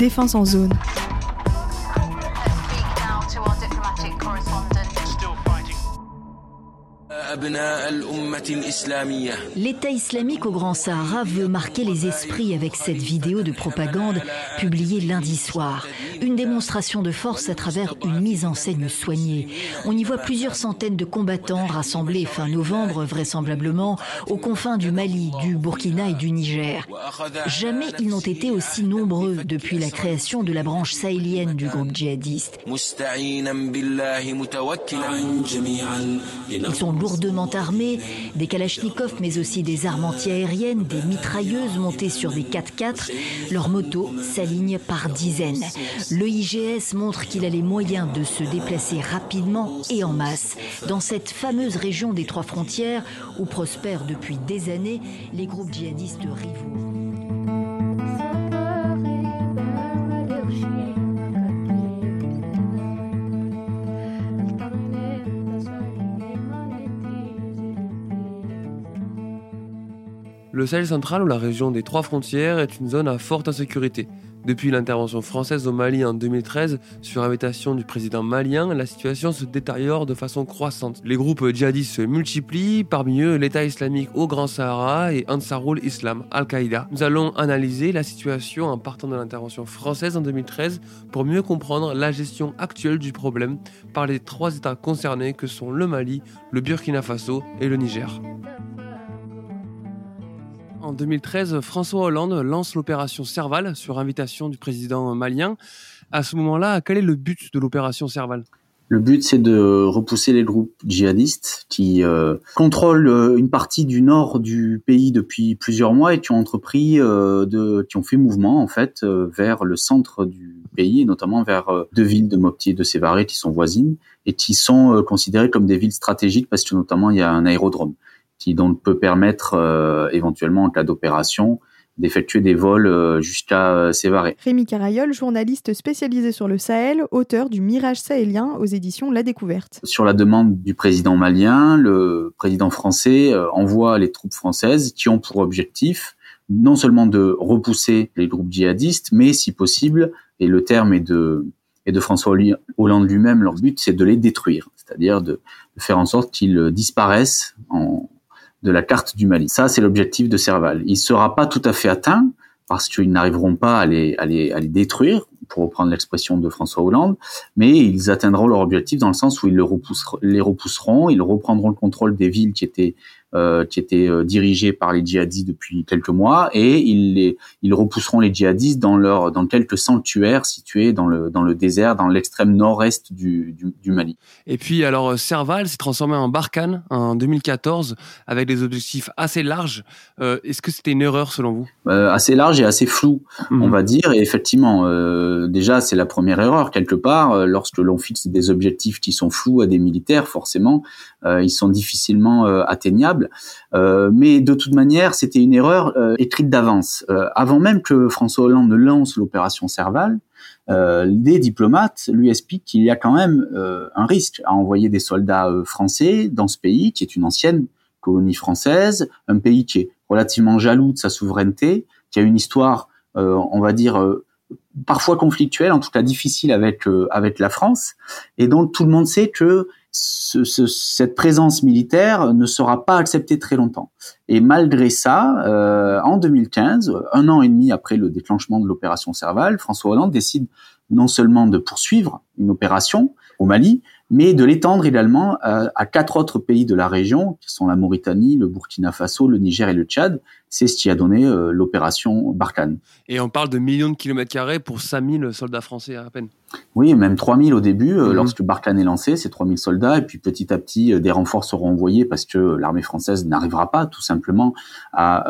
Défense en zone. L'État islamique au Grand Sahara veut marquer les esprits avec cette vidéo de propagande publiée lundi soir. Une démonstration de force à travers une mise en scène soignée. On y voit plusieurs centaines de combattants rassemblés fin novembre, vraisemblablement, aux confins du Mali, du Burkina et du Niger. Jamais ils n'ont été aussi nombreux depuis la création de la branche sahélienne du groupe djihadiste. Ils sont lourdement armés, des kalachnikovs mais aussi des armes antiaériennes, des mitrailleuses montées sur des 4x4. Leurs motos s'alignent par dizaines. Le IGS montre qu'il a les moyens de se déplacer rapidement et en masse dans cette fameuse région des trois frontières où prospèrent depuis des années les groupes djihadistes rivaux. Le Sahel central ou la région des trois frontières est une zone à forte insécurité. Depuis l'intervention française au Mali en 2013, sur invitation du président malien, la situation se détériore de façon croissante. Les groupes djihadistes se multiplient, parmi eux l'État islamique au Grand Sahara et Ansarul Islam, Al-Qaïda. Nous allons analyser la situation en partant de l'intervention française en 2013 pour mieux comprendre la gestion actuelle du problème par les trois États concernés que sont le Mali, le Burkina Faso et le Niger. En 2013, François Hollande lance l'opération Serval sur invitation du président malien. À ce moment-là, quel est le but de l'opération Serval? Le but, c'est de repousser les groupes djihadistes qui euh, contrôlent euh, une partie du nord du pays depuis plusieurs mois et qui ont entrepris, euh, de, qui ont fait mouvement en fait vers le centre du pays, et notamment vers deux villes de Mopti et de Sévaré qui sont voisines et qui sont considérées comme des villes stratégiques parce que notamment il y a un aérodrome qui donc peut permettre euh, éventuellement en cas d'opération d'effectuer des vols euh, jusqu'à euh, Sévaré. Rémi Carayol, journaliste spécialisé sur le Sahel, auteur du Mirage sahélien aux éditions La Découverte. Sur la demande du président malien, le président français envoie les troupes françaises qui ont pour objectif non seulement de repousser les groupes djihadistes, mais si possible, et le terme est de, et de François Hollande lui-même, leur but c'est de les détruire, c'est-à-dire de, de faire en sorte qu'ils disparaissent en, de la carte du Mali. Ça, c'est l'objectif de Serval. Il sera pas tout à fait atteint parce qu'ils n'arriveront pas à les, à les, à les détruire, pour reprendre l'expression de François Hollande, mais ils atteindront leur objectif dans le sens où ils les repousseront, ils reprendront le contrôle des villes qui étaient qui étaient euh, dirigés par les djihadistes depuis quelques mois et ils, les, ils repousseront les djihadistes dans, leur, dans quelques sanctuaires situés dans le, dans le désert, dans l'extrême nord-est du, du, du, Mali. Et puis alors Serval s'est transformé en Barkhane en 2014 avec des objectifs assez larges. Euh, Est-ce que c'était une erreur selon vous? Euh, Assez large et assez flou, on mhm. va dire. Et effectivement, euh, déjà c'est la première erreur quelque part. lorsque l'on fixe des objectifs qui sont flous à des militaires, forcément, ils sont difficilement atteignables. Euh, mais de toute manière, c'était une erreur euh, écrite d'avance. Euh, avant même que François Hollande ne lance l'opération Serval, des diplomates lui expliquent qu'il y a quand même un risque à envoyer des soldats français dans ce pays, qui est une ancienne colonie française, un pays qui est relativement jaloux de sa souveraineté, qui a une histoire, on va dire, parfois conflictuelle, en tout cas difficile avec avec la France, et donc tout le monde sait que ce, ce, cette présence militaire ne sera pas acceptée très longtemps. Et malgré ça, euh, en 2015, un an et demi après le déclenchement de l'opération Serval, François Hollande décide non seulement de poursuivre une opération au Mali, mais de l'étendre également à, à, quatre autres pays de la région, qui sont la Mauritanie, le Burkina Faso, le Niger et le Tchad. C'est ce qui a donné euh, l'opération Barkhane. Et on parle de millions de kilomètres carrés pour 5000 soldats français à peine. Oui, même 3000 au début, euh, mhm. lorsque Barkhane est lancé, c'est 3000 soldats, et puis petit à petit, euh, des renforts seront envoyés parce que l'armée française n'arrivera pas tout simplement à,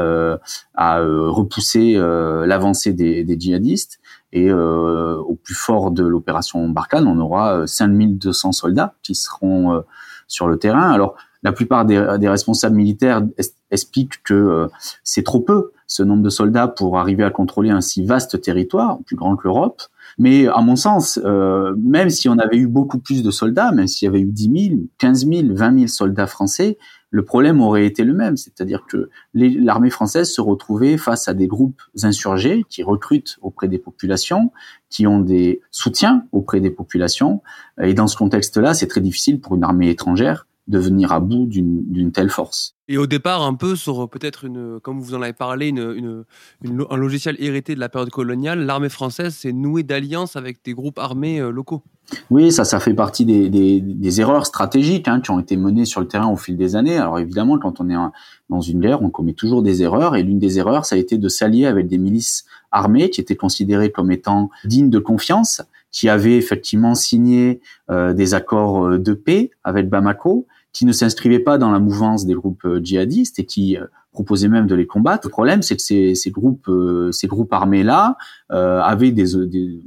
à repousser l'avancée des, des, djihadistes. Et au plus fort de l'opération Barkhane, on aura 5200 soldats qui seront euh, sur le terrain. Alors, la plupart des, responsables militaires expliquent que euh, c'est trop peu, ce nombre de soldats, pour arriver à contrôler un si vaste territoire, plus grand que l'Europe. Mais à mon sens, euh, même si on avait eu beaucoup plus de soldats, même s'il y avait eu 10 000, 15 000, 20 000 soldats français, le problème aurait été le même, c'est-à-dire que l'armée française se retrouvait face à des groupes insurgés qui recrutent auprès des populations, qui ont des soutiens auprès des populations, et dans ce contexte-là, c'est très difficile pour une armée étrangère de venir à bout d'une telle force. Et au départ, un peu sur peut-être une, comme vous en avez parlé, une, un logiciel hérité de la période coloniale, l'armée française s'est nouée d'alliances avec des groupes armés euh, locaux. Oui, ça, ça fait partie des, des, des erreurs stratégiques hein, qui ont été menées sur le terrain au fil des années. Alors évidemment, quand on est dans une guerre, on commet toujours des erreurs, et l'une des erreurs, ça a été de s'allier avec des milices armées qui étaient considérées comme étant dignes de confiance, qui avaient effectivement signé euh, des accords euh, de paix avec Bamako, qui ne s'inscrivaient pas dans la mouvance des groupes euh, djihadistes et qui euh, proposaient même de les combattre. Le problème, c'est que ces, groupes, ces groupes armés-là euh, avaient des, des,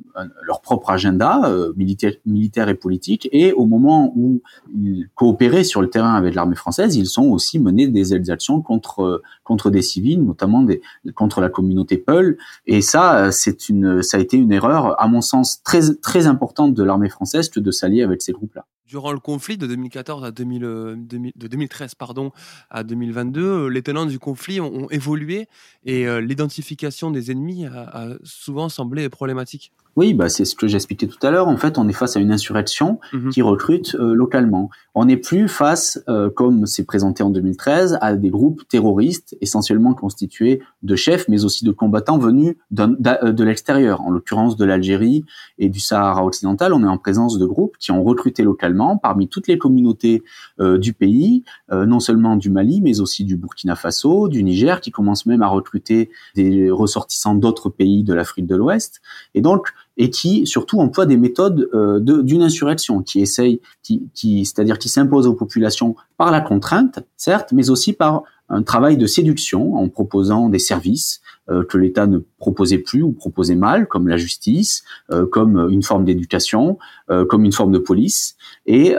leur propre agenda euh, militaire, militaire et politique, et au moment où ils coopéraient sur le terrain avec l'armée française, ils sont aussi menés des exactions contre contre des civils, notamment des, contre la communauté Peul. Et ça, c'est une, ça a été une erreur, à mon sens, très très importante de l'armée française que de s'allier avec ces groupes-là durant le conflit de 2014 à 2000, euh, de 2013 pardon à 2022, euh, les tenants du conflit ont, évolué et euh, l'identification des ennemis a, souvent semblé problématique. Oui, bah c'est ce que j'expliquais tout à l'heure. En fait, on est face à une insurrection mhm. qui recrute localement. On n'est plus face, comme c'est présenté en 2013, à des groupes terroristes essentiellement constitués de chefs, mais aussi de combattants venus de l'extérieur, en l'occurrence de l'Algérie et du Sahara occidental. On est en présence de groupes qui ont recruté localement parmi toutes les communautés euh, du pays, euh, non seulement du Mali, mais aussi du Burkina Faso, du Niger, qui commence même à recruter des ressortissants d'autres pays de l'Afrique de l'Ouest, et donc et qui surtout emploie des méthodes euh, d'une insurrection, qui essaye, qui, qui c'est-à-dire qui s'impose aux populations par la contrainte, certes, mais aussi par un travail de séduction en proposant des services euh, que l'État ne proposait plus ou proposait mal, comme la justice, euh, comme une forme d'éducation, euh, comme une forme de police. Et,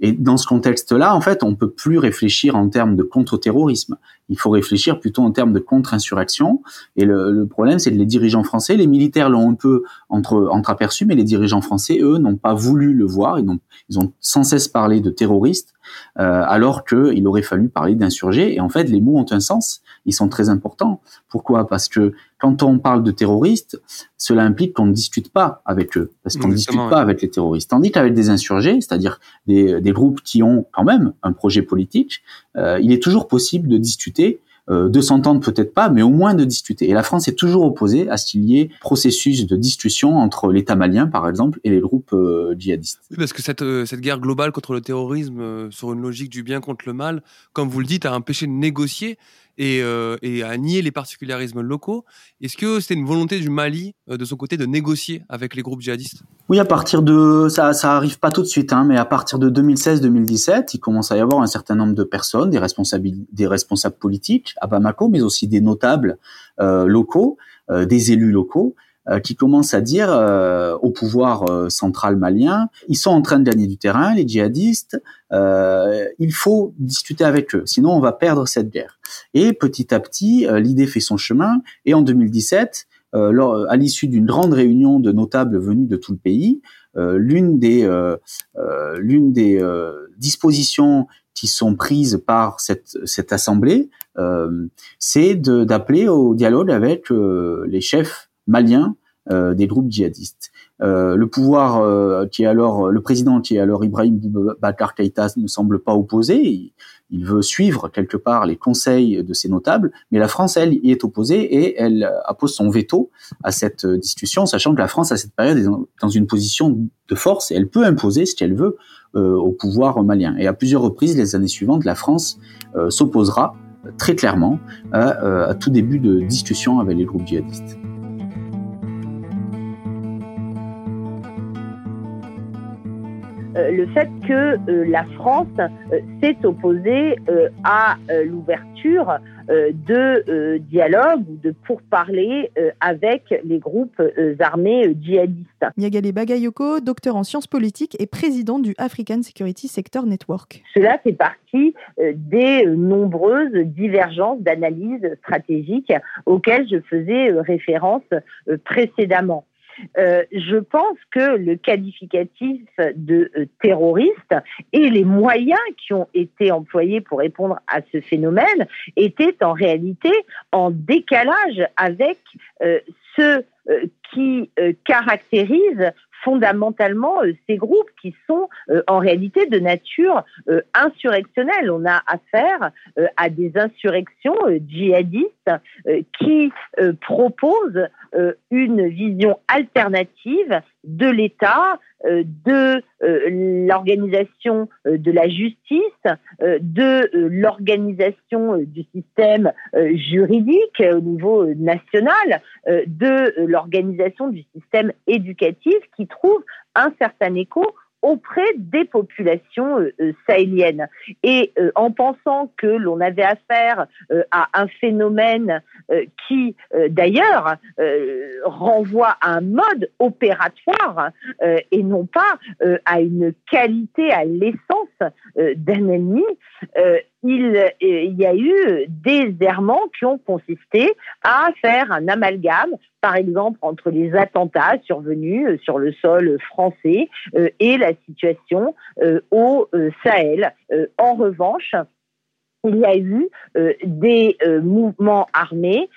et dans ce contexte-là, en fait, on peut plus réfléchir en termes de contre-terrorisme. Il faut réfléchir plutôt en termes de contre-insurrection. Et le, le problème, c'est que les dirigeants français, les militaires l'ont un peu entre, entreaperçu, mais les dirigeants français, eux, n'ont pas voulu le voir. Ils ont, ils ont sans cesse parlé de terroristes euh, alors qu'il aurait fallu parler d'insurgés. Et en fait, les mots ont un sens, ils sont très importants. Pourquoi? Parce que quand on parle de terroristes, cela implique qu'on ne discute pas avec eux, parce qu'on ne discute pas avec les terroristes. Tandis qu'avec des insurgés, c'est-à-dire des, groupes qui ont quand même un projet politique, euh, il est toujours possible de discuter euh, de s'entendre peut-être pas, mais au moins de discuter. Et la France est toujours opposée à ce qu'il y ait processus de discussion entre l'État malien, par exemple, et les groupes euh, djihadistes. Oui, parce que cette, euh, cette guerre globale contre le terrorisme, sur une logique du bien contre le mal, comme vous le dites, a empêché de négocier et, euh, et à nier les particularismes locaux. Est-ce que c'était une volonté du Mali, euh, de son côté, de négocier avec les groupes djihadistes? Oui, à partir de... Ça, ça arrive pas tout de suite, hein, mais à partir de 2016-2017, il commence à y avoir un certain nombre de personnes, des responsables, des responsables politiques à Bamako, mais aussi des notables euh, locaux, euh, des élus locaux, qui commencent à dire euh, au pouvoir euh, central malien, ils sont en train de gagner du terrain, les djihadistes, il faut discuter avec eux, sinon on va perdre cette guerre. Et petit à petit, l'idée fait son chemin, et en 2017, à l'issue d'une grande réunion de notables venus de tout le pays, l'une des, l'une des dispositions qui sont prises par cette, cette assemblée, c'est d'appeler au dialogue avec les chefs malien euh, des groupes djihadistes. Euh, le pouvoir euh, qui est alors le président qui est alors Ibrahim Boubacar Keïta ne semble pas opposé. Il, veut suivre quelque part les conseils de ces notables, mais la France elle y est opposée et elle appose son veto à cette discussion, sachant que la France à cette période est dans une position de force et elle peut imposer ce qu'elle veut au pouvoir malien. Et à plusieurs reprises les années suivantes, la France s'opposera très clairement à, à tout début de discussion avec les groupes djihadistes. Euh, le fait que euh, la France euh, s'est opposée à l'ouverture de dialogue ou de pourparlers avec les groupes armés djihadistes. Niagale Bagayoko, docteur en sciences politiques et président du African Security Sector Network. Cela fait partie des nombreuses divergences d'analyse stratégique auxquelles je faisais référence précédemment. Je pense que le qualificatif de terroriste et les moyens qui ont été employés pour répondre à ce phénomène étaient en réalité en décalage avec ce qui caractérise fondamentalement euh, ces groupes qui sont euh, en réalité de nature euh, insurrectionnelle. On a affaire à des insurrections djihadistes qui proposent une vision alternative de l'État, de l'organisation de la justice, de l'organisation du système juridique au niveau national, de l'organisation du système éducatif qui trouve un certain écho auprès des populations euh, euh, sahéliennes. Et euh, en pensant que l'on avait affaire à un phénomène qui, d'ailleurs, renvoie à un mode opératoire et non pas à une qualité, à l'essence d'un ennemi, il, il, y a eu des errements qui ont consisté à faire un amalgame, par exemple, entre les attentats survenus sur le sol français et la situation euh, au euh, Sahel. Euh, en revanche, il y a eu des mouvements armés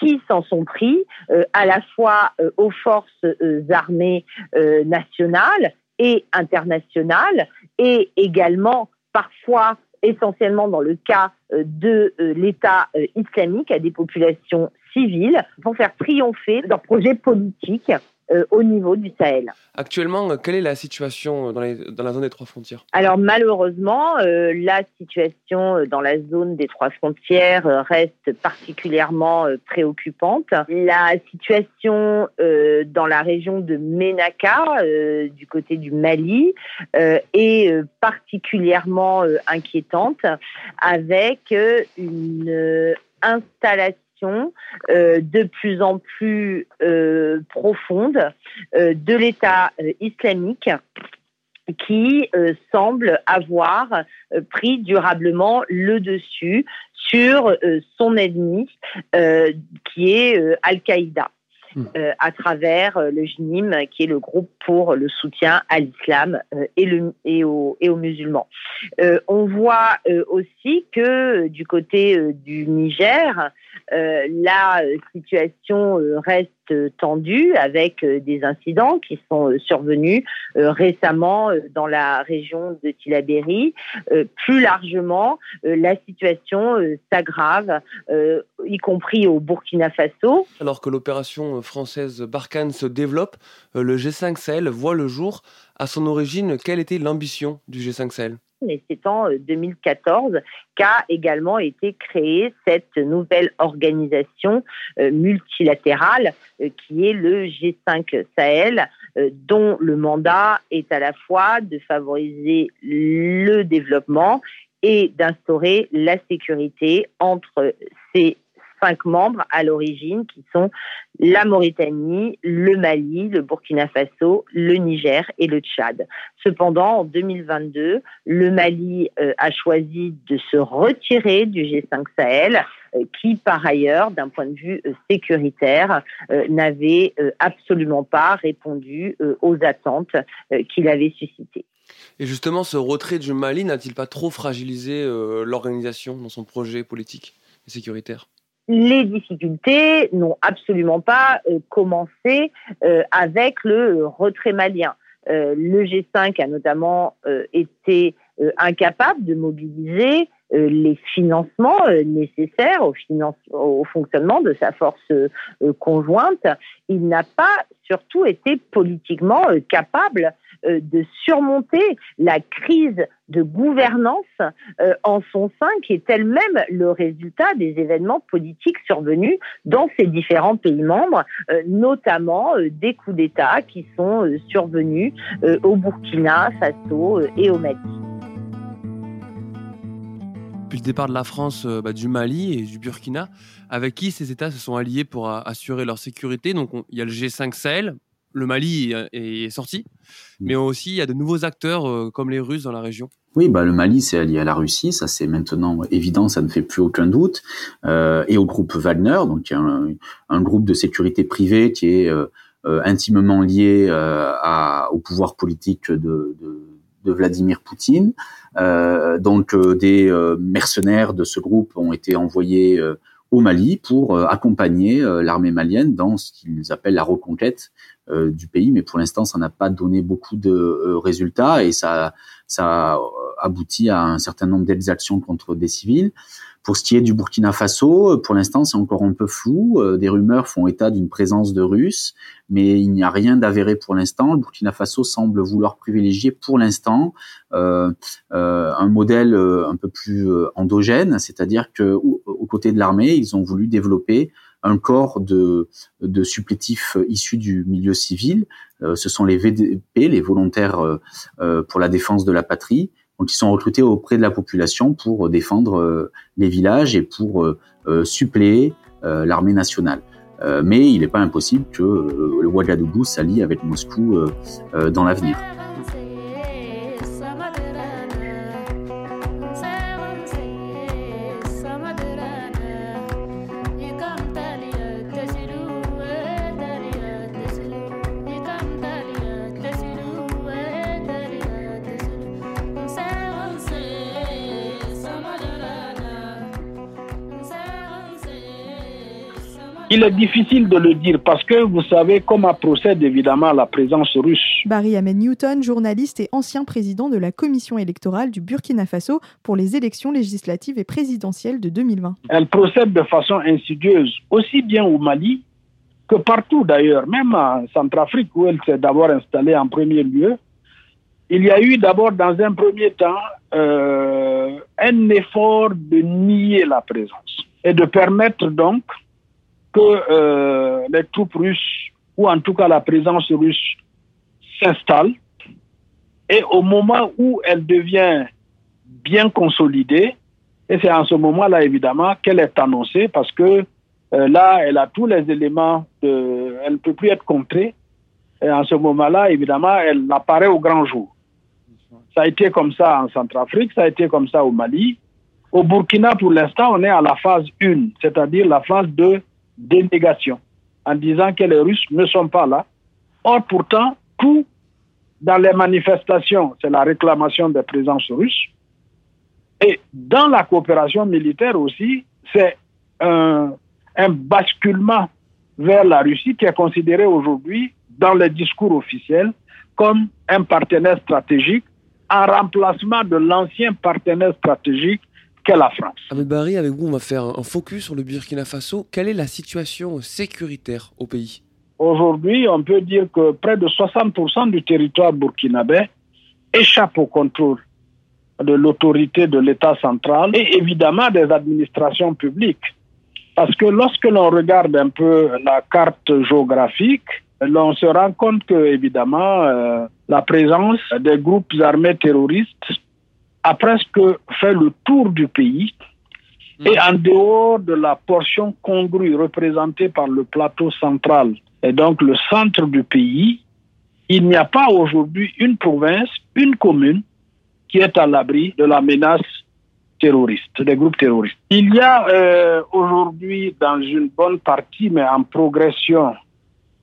qui s'en sont pris à la fois aux forces armées nationales et internationales et également parfois essentiellement dans le cas de l'État islamique à des populations civiles pour faire triompher leurs projets politiques euh, au niveau du Sahel. Actuellement, euh, quelle est la situation dans, la zone des trois frontières? Alors malheureusement, euh, la situation dans la zone des trois frontières reste particulièrement préoccupante. La situation dans la région de Ménaka, du côté du Mali, est particulièrement inquiétante, avec une installation euh, de plus en plus euh, profonde euh, de l'État islamique qui semble avoir pris durablement le dessus sur son ennemi, qui est Al-Qaïda. Hmm. à travers le JNIM, qui est le groupe pour le soutien à l'islam et, et, et aux musulmans. on voit aussi que du côté du Niger, euh, la situation euh, reste tendue avec euh, des incidents qui sont survenus récemment dans la région de Tilaberi. Plus largement, la situation s'aggrave, y compris au Burkina Faso. Alors que l'opération française Barkhane se développe, le G5 Sahel voit le jour. À son origine, quelle était l'ambition du G5 Sahel? C'est en 2014 euh, qu'a également été créée cette nouvelle organisation euh, multilatérale euh, qui est le G5 Sahel, dont le mandat est à la fois de favoriser le développement et d'instaurer la sécurité entre ces cinq membres à l'origine qui sont la Mauritanie, le Mali, le Burkina Faso, le Niger et le Tchad. Cependant, en 2022, le Mali euh, a choisi de se retirer du G5 Sahel euh, qui, par ailleurs, d'un point de vue euh, sécuritaire, n'avait absolument pas répondu aux attentes qu'il avait suscitées. Et justement, ce retrait du Mali n'a-t-il pas trop fragilisé l'organisation dans son projet politique et sécuritaire? Les difficultés n'ont absolument pas euh, commencé euh, avec le retrait malien. Euh, le G5 a notamment été incapable de mobiliser les financements nécessaires au, au, fonctionnement de sa force conjointe. Il n'a pas surtout été politiquement capable euh, de surmonter la crise de gouvernance euh, en son sein, qui est elle-même le résultat des événements politiques survenus dans ces différents pays membres, euh, notamment des coups d'État qui sont survenus au Burkina Faso et au Mali. Depuis le départ de la France, bah, du Mali et du Burkina, avec qui ces États se sont alliés pour assurer leur sécurité? Donc il y a le G5 Sahel, le Mali est sorti, mm. mais aussi il y a de nouveaux acteurs euh, comme les Russes dans la région. Oui, bah, le Mali, c'est allié à la Russie, ça c'est maintenant évident, ça ne fait plus aucun doute, euh, et au groupe Wagner, donc il y a un, groupe de sécurité privée qui est euh, intimement liés à, au pouvoir politique de, de, de Vladimir Poutine. donc des mercenaires de ce groupe ont été envoyés au Mali pour accompagner l'armée malienne dans ce qu'ils appellent la reconquête du pays. Mais pour l'instant, ça n'a pas donné beaucoup de résultats et ça, ça aboutit à un certain nombre d'exactions contre des civils. Pour ce qui est du Burkina Faso, euh, pour l'instant, c'est encore un peu flou. Euh, des rumeurs font état d'une présence de Russes, mais il n'y a rien d'avéré pour l'instant. Le Burkina Faso semble vouloir privilégier pour l'instant euh, euh, un modèle un peu plus endogène, c'est-à-dire que aux côtés de l'armée, ils ont voulu développer un corps de, de supplétifs issus du milieu civil. ce sont les VDP, les volontaires pour la défense de la patrie, donc ils sont recrutés auprès de la population pour défendre euh, les villages et pour euh, euh, suppléer l'armée nationale. mais il n'est pas impossible que le Ouagadougou s'allie avec Moscou dans l'avenir. Il est difficile de le dire parce que vous savez comment procède évidemment la présence russe. Barry Ahmed Newton, journaliste et ancien président de la commission électorale du Burkina Faso pour les élections législatives et présidentielles de 2020. Elle procède de façon insidieuse, aussi bien au Mali que partout d'ailleurs, même en Centrafrique où elle s'est d'abord installée en premier lieu. Il y a eu d'abord dans un premier temps euh, un effort de nier la présence et de permettre donc que euh, les troupes russes, ou en tout cas la présence russe, s'installe. Et au moment où elle devient bien consolidée, et c'est en ce moment-là, évidemment, qu'elle est annoncée, parce que euh, là, elle a tous les éléments, elle ne peut plus être contrée. Et en ce moment-là, évidemment, elle apparaît au grand jour. Ça a été comme ça en Centrafrique, ça a été comme ça au Mali. Au Burkina, pour l'instant, on est à la phase 1, c'est-à-dire la phase de dénégation en disant que les Russes ne sont pas là. Or, pourtant, tout dans les manifestations, c'est la réclamation des présences russes. Et dans la coopération militaire aussi, c'est un, basculement vers la Russie qui est considéré aujourd'hui dans les discours officiels comme un partenaire stratégique en remplacement de l'ancien partenaire stratégique qu'est la France. Ahmed Barry, avec vous, on va faire un focus sur le Burkina Faso. Quelle est la situation sécuritaire au pays? Aujourd'hui, on peut dire que près de 60% du territoire burkinabé échappe au contrôle de l'autorité de l'État central et évidemment des administrations publiques. Parce que lorsque l'on regarde un peu la carte géographique, l'on se rend compte que, évidemment, euh, la présence des groupes armés terroristes a presque fait le tour du pays. Hmm. Et en dehors de la portion congrue représentée par le plateau central et donc le centre du pays, il n'y a pas aujourd'hui une province, une commune qui est à l'abri de la menace terroriste, des groupes terroristes. Il y a euh, aujourd'hui dans une bonne partie, mais en progression,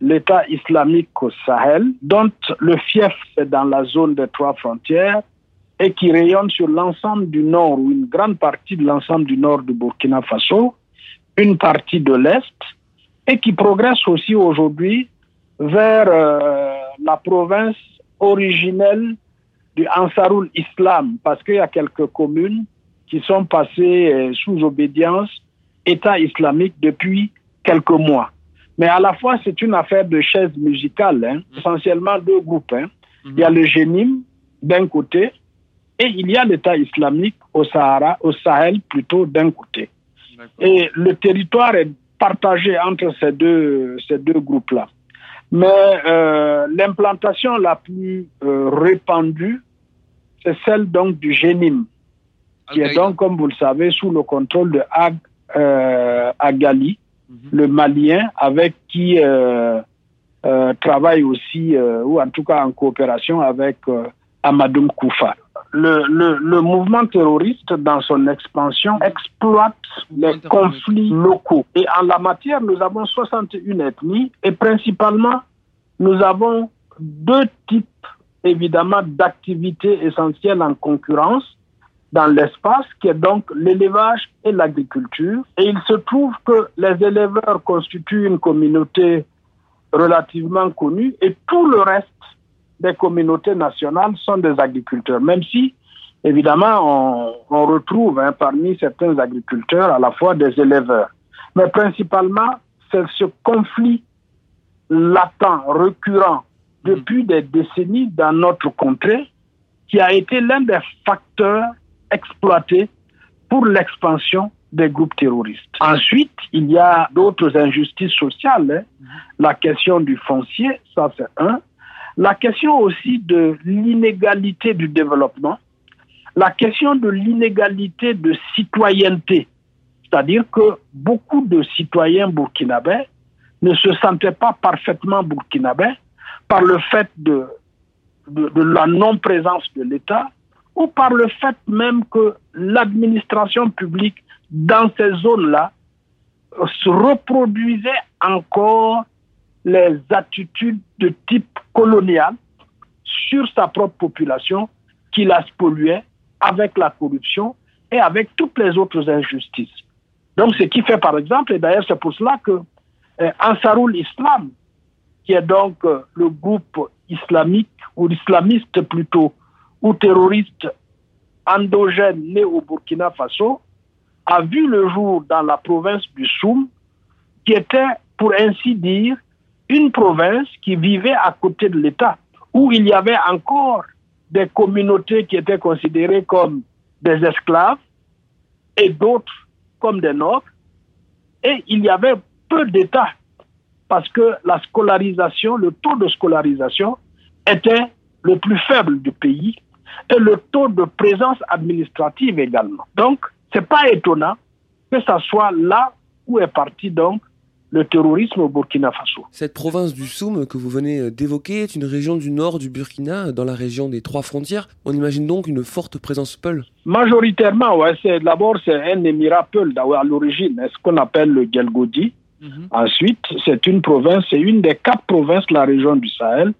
l'État islamique au Sahel, dont le fief est dans la zone des trois frontières, et qui rayonne sur l'ensemble du nord ou une grande partie de l'ensemble du nord du Burkina Faso, une partie de l'Est, et qui progresse aussi aujourd'hui vers euh, la province originelle du Ansarul Islam, parce qu'il y a quelques communes qui sont passées euh, sous obédience État islamique depuis quelques mois. Mais à la fois, c'est une affaire de chaise musicale, hein, mmh. essentiellement deux groupes. Hein. Mmh. Il y a le Génim d'un côté et il y a l'État islamique au Sahara, au Sahel plutôt d'un côté. Et le territoire est partagé entre ces deux, ces deux groupes-là. Mais euh, l'implantation la plus euh, répandue, c'est celle donc du Génim, qui est donc, comme vous le savez, sous le contrôle de Ag euh, Agali, mhm. le Malien, avec qui travaille aussi, ou en tout cas en coopération avec Amadoum Koufa le, le, le, mouvement terroriste, dans son expansion, exploite les conflits locaux. Et en la matière, nous avons 61 ethnies et principalement nous avons deux types évidemment d'activités essentielles en concurrence dans l'espace, qui est donc l'élevage et l'agriculture. Et il se trouve que les éleveurs constituent une communauté relativement connue et tout le reste des communautés nationales sont des agriculteurs, même si, évidemment, on, retrouve hein, parmi certains agriculteurs à la fois des éleveurs. Mais principalement, c'est ce conflit latent, récurrent, depuis des décennies dans notre contrée, qui a été l'un des facteurs exploités pour l'expansion des groupes terroristes. Ensuite, il y a d'autres injustices sociales. Hein. La question du foncier, ça c'est un. La question aussi de l'inégalité du développement. La question de l'inégalité de citoyenneté. C'est-à-dire que beaucoup de citoyens burkinabés ne se sentaient pas parfaitement burkinabés par le fait de, de, la non-présence de l'État ou par le fait même que l'administration publique dans ces zones-là se reproduisait encore les attitudes de type colonial sur sa propre population qui la spoliait avec la corruption et avec toutes les autres injustices. Donc, ce qui fait, par exemple, et d'ailleurs c'est pour cela que euh, Ansarul Islam, qui est donc euh, le groupe islamique ou islamiste plutôt, ou terroriste endogène né au Burkina Faso, a vu le jour dans la province du Soum, qui était, pour ainsi dire, une province qui vivait à côté de l'État, où il y avait encore des communautés qui étaient considérées comme des esclaves et d'autres comme des nobles, et il y avait peu d'États parce que la scolarisation, le taux de scolarisation était le plus faible du pays et le taux de présence administrative également. Donc, ce n'est pas étonnant que ça soit là où est parti donc le terrorisme au Burkina Faso. Cette province du Soum que vous venez d'évoquer est une région du nord du Burkina, dans la région des trois frontières. On imagine donc une forte présence Peul Majoritairement, ouais. D'abord, c'est un émirat Peul à l'origine, ce qu'on appelle le Gelgodi? Mhm. Ensuite, c'est une province, c'est une des quatre provinces de la région du Sahel.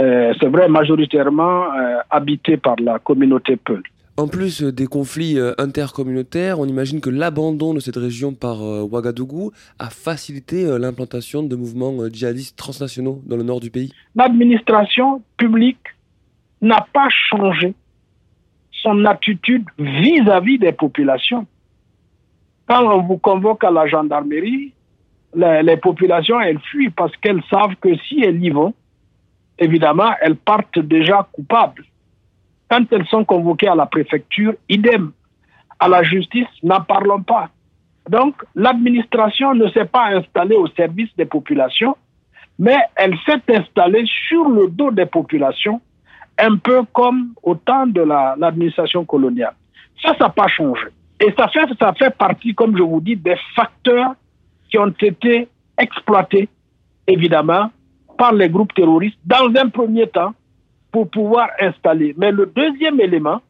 Euh, c'est vrai, majoritairement euh, habitée par la communauté Peul. En plus des conflits euh, intercommunautaires, on imagine que l'abandon de cette région par Ouagadougou a facilité l'implantation de mouvements djihadistes transnationaux dans le nord du pays. L'administration publique n'a pas changé son attitude vis-à-vis des populations. Quand on vous convoque à la gendarmerie, les, populations, elles fuient parce qu'elles savent que si elles y vont, évidemment, elles partent déjà coupables. Quand elles sont convoquées à la préfecture, idem. À la justice, n'en parlons pas. Donc, l'administration ne s'est pas installée au service des populations, mais elle s'est installée sur le dos des populations, un peu comme au temps de l'administration coloniale. Ça, ça n'a pas changé. Et ça fait, ça fait partie, comme je vous dis, des facteurs qui ont été exploités, évidemment, par les groupes terroristes dans un premier temps pour pouvoir installer. Mais le deuxième élément,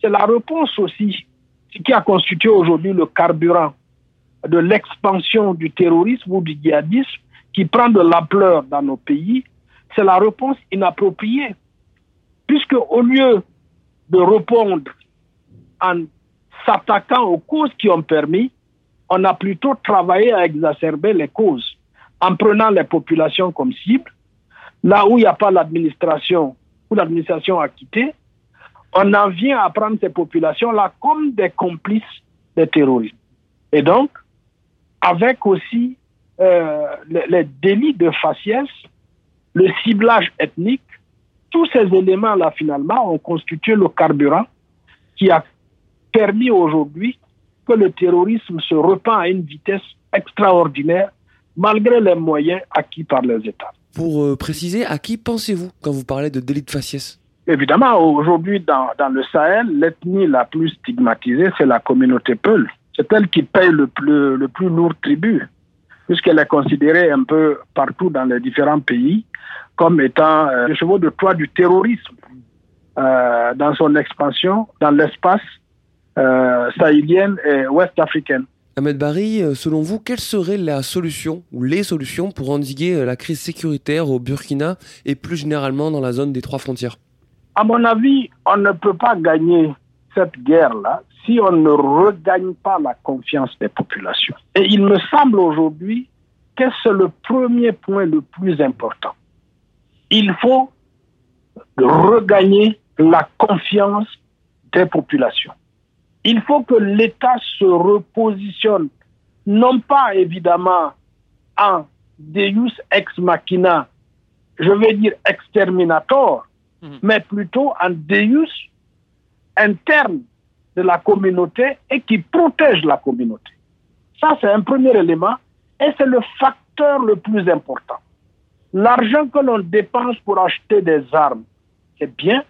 c'est la réponse aussi, ce qui a constitué aujourd'hui le carburant de l'expansion du terrorisme ou du djihadisme qui prend de l'ampleur dans nos pays, c'est la réponse inappropriée. Puisque au lieu de répondre en s'attaquant aux causes qui ont permis, on a plutôt travaillé à exacerber les causes en prenant les populations comme cible. Là où il n'y a pas l'administration, où l'administration a quitté, on en vient à prendre ces populations-là comme des complices des terroristes. Et donc, avec aussi euh, les, délits de faciès, le ciblage ethnique, tous ces éléments-là, finalement, ont constitué le carburant qui a permis aujourd'hui que le terrorisme se repent à une vitesse extraordinaire malgré les moyens acquis par les États. Pour euh, préciser, à qui pensez-vous quand vous parlez de délit de faciès? Évidemment, aujourd'hui, dans, le Sahel, l'ethnie la plus stigmatisée, c'est la communauté Peul. C'est elle qui paye le plus, le plus lourd tribut, puisqu'elle est considérée un peu partout dans les différents pays comme étant euh, le chevaux de toit du terrorisme euh, dans son expansion dans l'espace euh, sahélienne et ouest africaine. Ahmed Barry, euh, selon vous, quelle serait la solution ou les solutions pour endiguer euh, la crise sécuritaire au Burkina et plus généralement dans la zone des trois frontières? À mon avis, on ne peut pas gagner cette guerre-là si on ne regagne pas la confiance des populations. Et il me semble aujourd'hui que c'est le premier point le plus important. Il faut regagner la confiance des populations il faut que l'État se repositionne, non pas évidemment en Deus ex machina, je vais dire exterminator, mhm. mais plutôt en Deus interne de la communauté et qui protège la communauté. Ça, c'est un premier élément et c'est le facteur le plus important. L'argent que l'on dépense pour acheter des armes, c'est bien,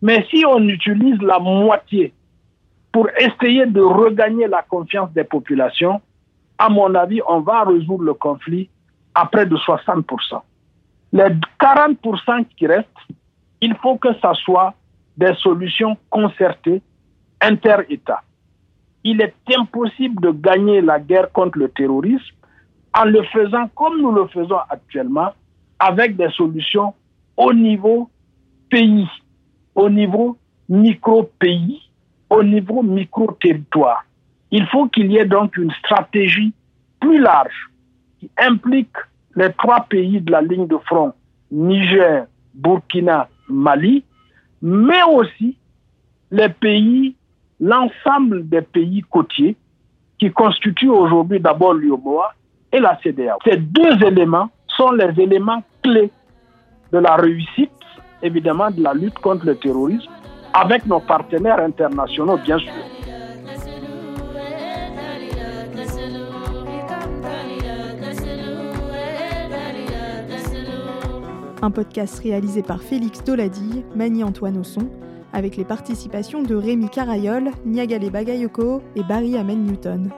mais si on utilise la moitié pour essayer de regagner la confiance des populations, à mon avis, on va résoudre le conflit à près de 60%. Les 40% qui restent, il faut que ce soit des solutions concertées inter-États. Il est impossible de gagner la guerre contre le terrorisme en le faisant comme nous le faisons actuellement, avec des solutions au niveau pays, au niveau micro-pays, au niveau micro-territoire. Il faut qu'il y ait donc une stratégie plus large qui implique les trois pays de la ligne de front, Niger, Burkina, Mali, mais aussi les pays, l'ensemble des pays côtiers qui constituent aujourd'hui d'abord l'UOMOA et la CDA. Ces deux éléments sont les éléments clés de la réussite, évidemment, de la lutte contre le terrorisme avec nos partenaires internationaux, bien sûr. Un podcast réalisé par Félix Doladille, Mani Antoine son, avec les participations de Rémi Carayol, Niagale Bagayoko et Barry Amen Newton.